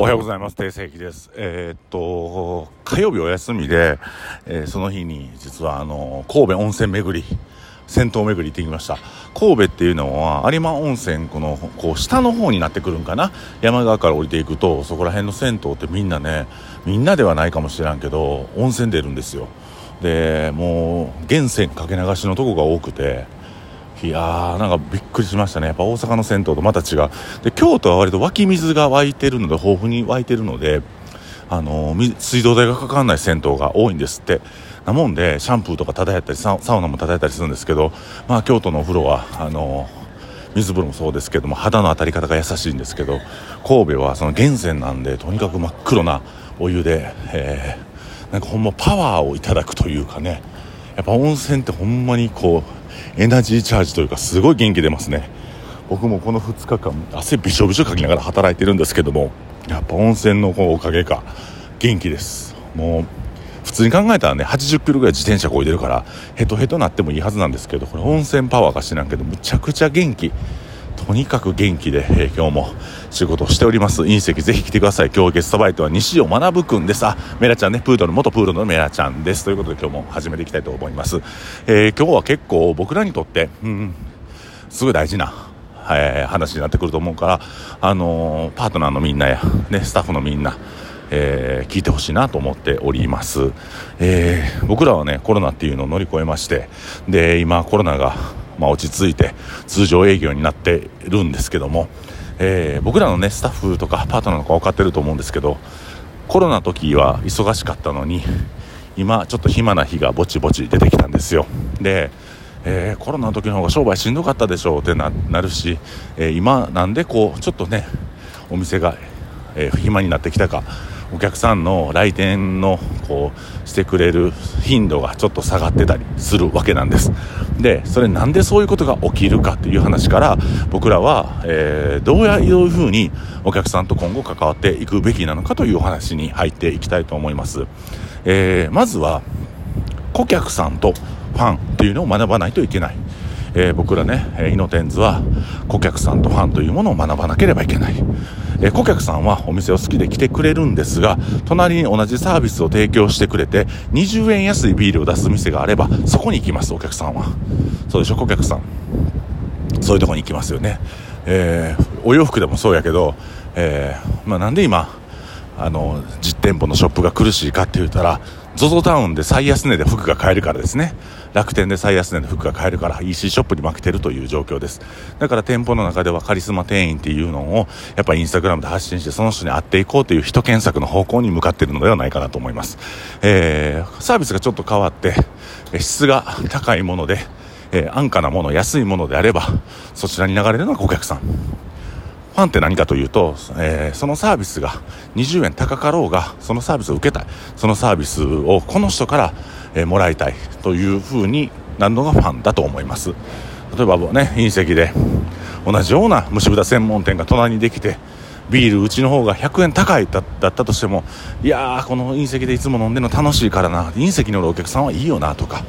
おはようございます。定世紀です。えー、っと、火曜日お休みで、えー、その日に実はあの、神戸温泉巡り、銭湯巡り行ってきました。神戸っていうのは有馬温泉、この、こう、下の方になってくるんかな？山側から降りていくと、そこら辺の銭湯ってみんなね、みんなではないかもしれんけど、温泉出るんですよ。で、もう、源泉かけ流しのとこが多くて、いやーなんかびっくりしましたね。やっぱ大阪の銭湯とまた違う。で京都は割と湧き水が湧いてるので豊富に湧いてるのであの、水道代がかかんない銭湯が多いんですって。なもんでシャンプーとか漂ったりサウナも漂ったりするんですけどまあ京都のお風呂はあの水風呂もそうですけども肌の当たり方が優しいんですけど神戸はその源泉なんでとにかく真っ黒なお湯で、えー、なんかほんまパワーをいただくというかね。やっぱ温泉ってほんまにこうエナジーチャージというかすごい元気出ますね。僕もこの2日間汗びしょびしょかきながら働いてるんですけどもやっぱ温泉のおかげか元気です。もう普通に考えたらね80キロぐらい自転車こいでるからヘトヘトなってもいいはずなんですけどこれ温泉パワーかしらんけどむちゃくちゃ元気。とにかく元気で、えー、今日も仕事をしております。隕石ぜひ来てください。今日ゲストバイトは西尾学くんです。あメラちゃんね。プードル元プードルのメラちゃんです。ということで今日も始めていきたいと思います、えー、今日は結構僕らにとってうん。すごい大事なえー、話になってくると思うから、あのー、パートナーのみんなや、ね、スタッフのみんな、えー、聞いてほしいなと思っております、えー、僕らはねコロナっていうのを乗り越えましてで今コロナがまあ、落ち着いて通常営業になってるんですけども、えー、僕らのねスタッフとかパートナーとか分かってると思うんですけどコロナの時は忙しかったのに今ちょっと暇な日がぼちぼち出てきたんですよ。で、えー、コロナの時の方が商売しんどかったでしょうってなるし、えー、今なんでこうちょっとねお店が、え暇になってきたかお客さんの来店のこうしてくれる頻度がちょっと下がってたりするわけなんです。でそれなんでそういうことが起きるかっていう話から僕らは、えー、どうやいうふうにお客さんと今後関わっていくべきなのかというお話に入っていきたいと思います、えー、まずは顧客さんとファンっていうのを学ばないといけない。えー、僕らね、イノテンズは顧客さんとファンというものを学ばなければいけない。え顧客さんはお店を好きで来てくれるんですが、隣に同じサービスを提供してくれて、20円安いビールを出す店があれば、そこに行きます、お客さんは。そうでしょ、顧客さん。そういうとこに行きますよね。えー、お洋服でもそうやけど、えー、まあ、なんで今、あの、実店舗のショップが苦しいかって言ったら、ZOZO タウンで最安値で服が買えるからですね。楽天で最安値で服が買えるから EC ショップに負けてるという状況です。だから店舗の中ではカリスマ店員っていうのをやっぱインスタグラムで発信してその人に会っていこうという人検索の方向に向かっているのではないかなと思います。えー、サービスがちょっと変わって質が高いもので、えー、安価なもの、安いものであればそちらに流れるのは顧客さん。ファンって何かというと、えー、そのサービスが20円高かろうがそのサービスを受けたいそのサービスをこの人から、えー、もらいたいというふうになるのがファンだと思います。例えばね隕石で同じような蒸し豚専門店が隣にできてビールうちの方が100円高いだったとしてもいやーこの隕石でいつも飲んでるの楽しいからな隕石におるお客さんはいいよなとか。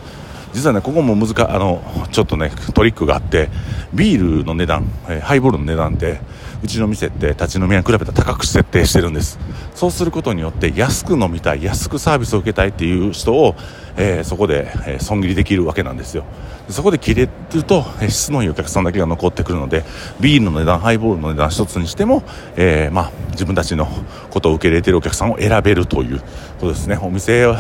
実はねここも難あのちょっとねトリックがあってビールの値段、えー、ハイボールの値段ってうちの店って立ち飲み屋に比べたら高く設定してるんです。そうすることによって安く飲みたい安くサービスを受けたいっていう人を、えー、そこで、えー、損切りできるわけなんですよ。そこで切れると、えー、質のいいお客さんだけが残ってくるのでビールの値段ハイボールの値段一つにしても、えー、まあ、自分たちのことを受け入れてるお客さんを選べるということですね。お店は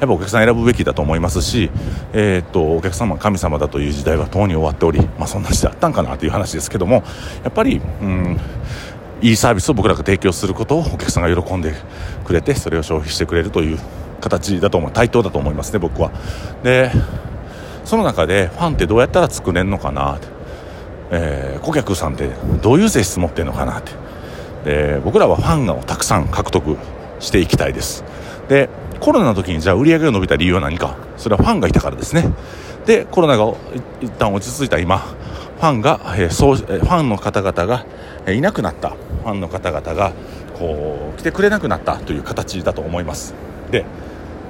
やっぱお客さん選ぶべきだと思いますし、えー、っとお客様神様だという時代はとうに終わっており、まあ、そんな時代あったんかなという話ですけどもやっぱり、うん、いいサービスを僕らが提供することをお客さんが喜んでくれてそれを消費してくれるという形だと思う対等だと思いますね僕は。でその中でファンってどうやったら作れるのかなって、えー、顧客さんってどういう性質持ってるのかなってで僕らはファンをたくさん獲得していきたいです。でコロナの時にじゃあ売り上げが伸びた理由は何か。それはファンがいたからですね。でコロナが一旦落ち着いた今ファンが、えー、そうファンの方々が、いなくなった。ファンの方々がこう来てくれなくなったという形だと思います。で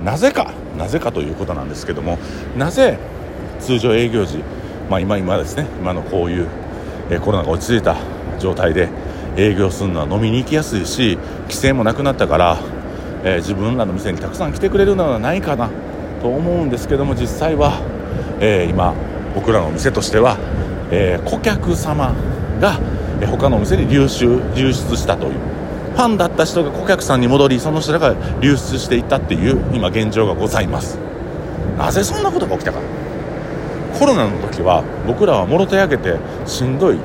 なぜかなぜかということなんですけどもなぜ通常営業時、まあ、今今ですね今のこういう、え、コロナが落ち着いた状態で営業するのは飲みに行きやすいし規制もなくなったから、えー、自分らの店にたくさん来てくれるのではないかなと思うんですけども実際は、えー、今僕らの店としては、えー、顧客様が他のお店に流出流出したという。ファンだった人が顧客さんに戻りその人らが流出していったっていう今現状がございます。なぜそんなことが起きたか。コロナの時は僕らはもろ手挙げてしんどい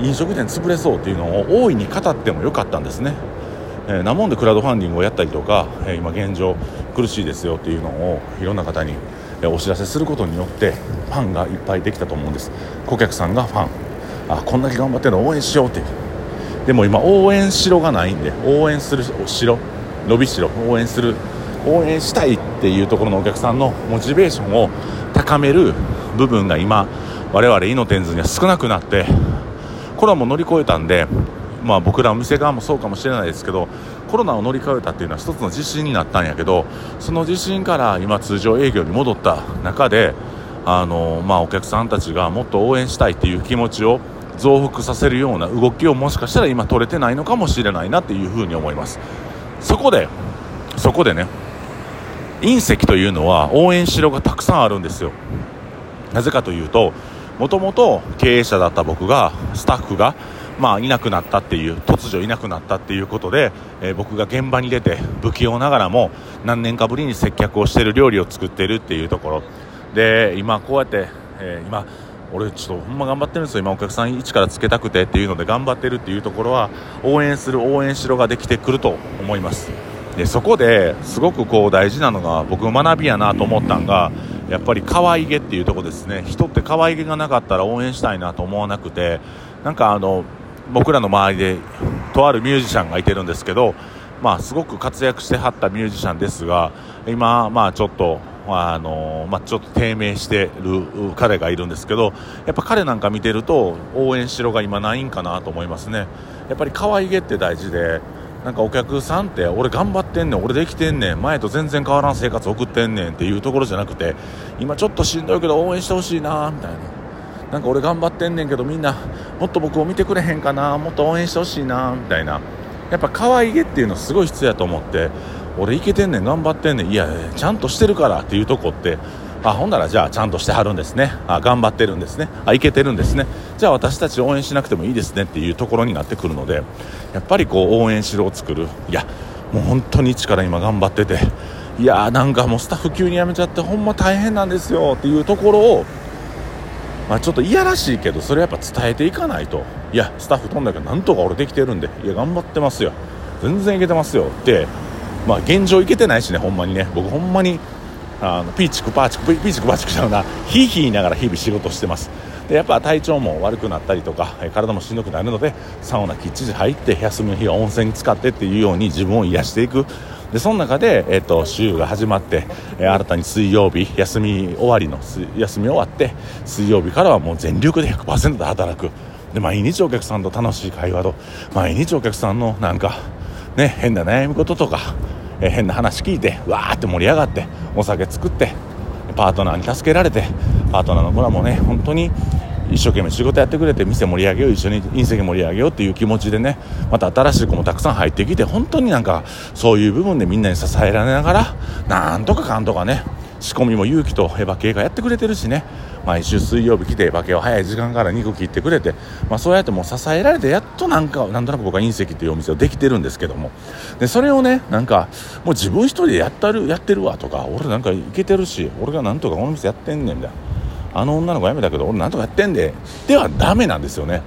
飲食店潰れそうっていうのを大いに語ってもよかったんですね、えー、なもんでクラウドファンディングをやったりとか、えー、今現状苦しいですよっていうのをいろんな方にお知らせすることによってファンがいっぱいできたと思うんです。顧客さんがファン。あこんだけ頑張ってるの応援しようって。でも今応援しろがないんで応援するしろ伸びしろ応援する応援したいっていうところのお客さんのモチベーションを高める部分が今我々イノテンズには少なくなってコロナも乗り越えたんでまあ僕らお店側もそうかもしれないですけどコロナを乗り越えたっていうのは一つの自信になったんやけどその自信から今通常営業に戻った中であの、まあ、お客さんたちがもっと応援したいっていう気持ちを増幅させるような動きをもしかしたら今取れてないのかもしれないなっていうふうに思います。そこでそこでね隕石というのは応援しろがたくさんあるんですよ。なぜかというともともと経営者だった僕がスタッフがまあ、いなくなったっていう突如いなくなったっていうことで、えー、僕が現場に出て不器用ながらも何年かぶりに接客をしている料理を作っているっていうところ。で今こうやって、えー、今俺ちょっとほんま頑張ってるんですよ。今お客さん一からつけたくてっていうので頑張ってるっていうところは応援する応援しろができてくると思います。でそこですごくこう大事なのが僕学びやなと思ったんがやっぱり可愛げっていうとこですね。人って可愛げがなかったら応援したいなと思わなくてなんかあの僕らの周りでとあるミュージシャンがいてるんですけど、まあ、すごく活躍してはったミュージシャンですが今、まあ、ちょっとあのまあ、ちょっと低迷してる彼がいるんですけどやっぱ彼なんか見てると応援しろが今ないんかなと思いますね。やっぱり可愛げって大事でなんかお客さんって俺頑張ってんねん俺できてんねん前と全然変わらん生活送ってんねんっていうところじゃなくて今ちょっとしんどいけど応援してほしいなみたいな。なんか俺頑張ってんねんけどみんなもっと僕を見てくれへんかなもっと応援してほしいなみたいな。やっぱ可愛げっていうのすごい必要やと思って俺いけてんねん頑張ってんねんいやちゃんとしてるからっていうとこってあほんならじゃあちゃんとしてはるんですね。あ頑張ってるんですね。あいけてるんですね。じゃあ私たち応援しなくてもいいですねっていうところになってくるのでやっぱりこう応援しろを作る。いやもう本当に一から今頑張ってていやなんかもうスタッフ急に辞めちゃってほんま大変なんですよっていうところをまあ、ちょっといやらしいけどそれやっぱ伝えていかないと。いやスタッフ飛んだけどなんとか俺できてるんでいや頑張ってますよ。全然いけてますよ。ってまあ現状いけてないしねほんまにね。僕ほんまにあのピーチクパーチクピーチクパーチクちゃうな。ヒーヒー言いながら日々仕事してます。でやっぱ体調も悪くなったりとか体もしんどくなるのでサウナきっちり入って休みの日は温泉に浸かってっていうように自分を癒していく。でその中で、えーと、週が始まって、えー、新たに水曜日休み終わりの休み終わって水曜日からはもう全力で100%で働く。で毎日お客さんと楽しい会話と毎日お客さんのなんかね変な悩み事とか、えー、変な話聞いてわーって盛り上がってお酒作ってパートナーに助けられてパートナーの子らもね本当に一生懸命仕事やってくれて店盛り上げよう一緒に隕石盛り上げようっていう気持ちでねまた新しい子もたくさん入ってきて本当になんかそういう部分でみんなに支えられながらなんとかかんとかね仕込みも勇気とエヴァ系がやってくれてるしね。毎週水曜日来てエヴァ系を早い時間から肉切ってくれて、まあ、そうやってもう支えられてやっとなんかなんとなく僕は隕石っていうお店をできてるんですけども。でそれをねなんかもう自分一人でやったるやってるわとか俺なんかいけてるし俺がなんとかこの店やってんねんみたいな。あの女の子辞めたけど俺なんとかやってんで。ではダメなんですよね、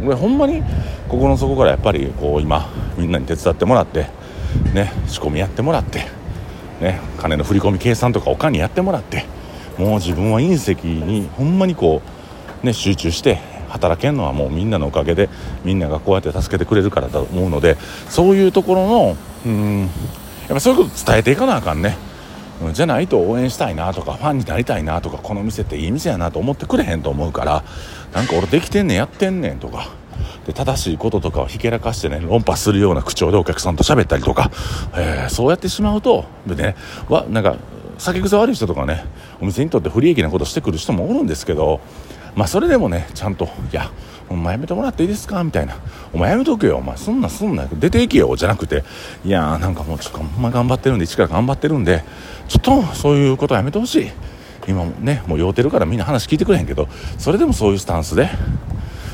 うん、俺ほんまに心の底からやっぱりこう今みんなに手伝ってもらってね仕込みやってもらってね金の振り込み計算とかおかんにやってもらってもう自分は隕石にほんまにこうね集中して働けんのはもうみんなのおかげでみんながこうやって助けてくれるからだと思うのでそういうところのうんやっぱそういうこと伝えていかなあかんね。じゃないと応援したいなとかファンになりたいなとかこの店っていい店やなと思ってくれへんと思うからなんか俺できてんねんやってんねんとか。で正しいこととかをひけらかしてね論破するような口調でお客さんと喋ったりとか、えー、そうやってしまうとでねわなんか酒癖悪い人とかねお店にとって不利益なことしてくる人もおるんですけどまあそれでもねちゃんといやお前やめてもらっていいですか？みたいな。お前やめとけよ。お前そんなすんな。出ていけよ。じゃなくて、いやーなんかもうちょっとほんま頑張ってるんで、力頑張ってるんで、ちょっとそういうことはやめてほしい。今もね、もう酔うてるからみんな話聞いてくれへんけど、それでもそういうスタンスで、ま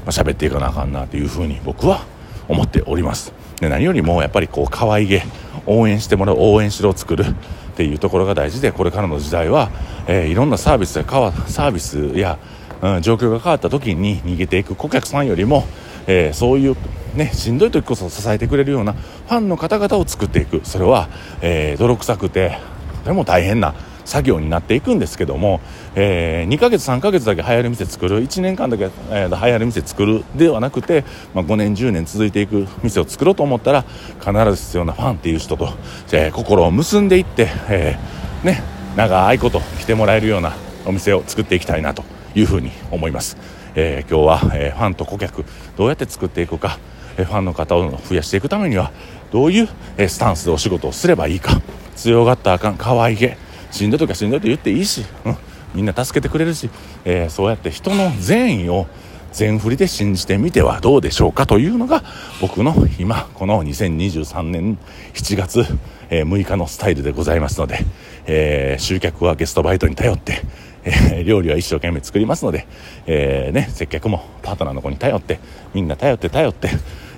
あ、喋っていかなあかんなっていうふうに僕は思っております。で何よりもやっぱりこう可愛げ応援してもらう応援しろを作るっていうところが大事でこれからの時代は、えー、いろんなサービスやサービスやうん、状況が変わった時に逃げていく顧客さんよりも、えー、そういう、ね、しんどい時こそ支えてくれるようなファンの方々を作っていく。それは、えー、泥臭くてとても大変な作業になっていくんですけども、えー、2ヶ月3ヶ月だけ流行る店作る。1年間だけ、えー、流行る店作るではなくて、まあ、5年10年続いていく店を作ろうと思ったら必ず必要なファンっていう人と、えー、心を結んでいって、えー、ね、長いこと来てもらえるようなお店を作っていきたいなというふうに思います、えー、今日は、えー、ファンと顧客どうやって作っていくか、えー、ファンの方を増やしていくためにはどういう、えスタンスでお仕事をすればいいか強がったらあかん可愛げしんどい時はしんどいと言っていいし、うん、みんな助けてくれるし、えそうやって人の善意を全振りで信じてみてはどうでしょうかというのが僕の今この2023年7月、え6日のスタイルでございますので、え集客はゲストバイトに頼ってえー、料理は一生懸命作りますので、えー、ね、接客もパートナーの子に頼って、みんな頼って頼って、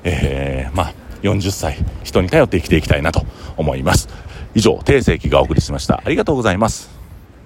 えー、まあ、40歳、人に頼って生きていきたいなと思います。以上、定世紀がお送りしました。ありがとうございます。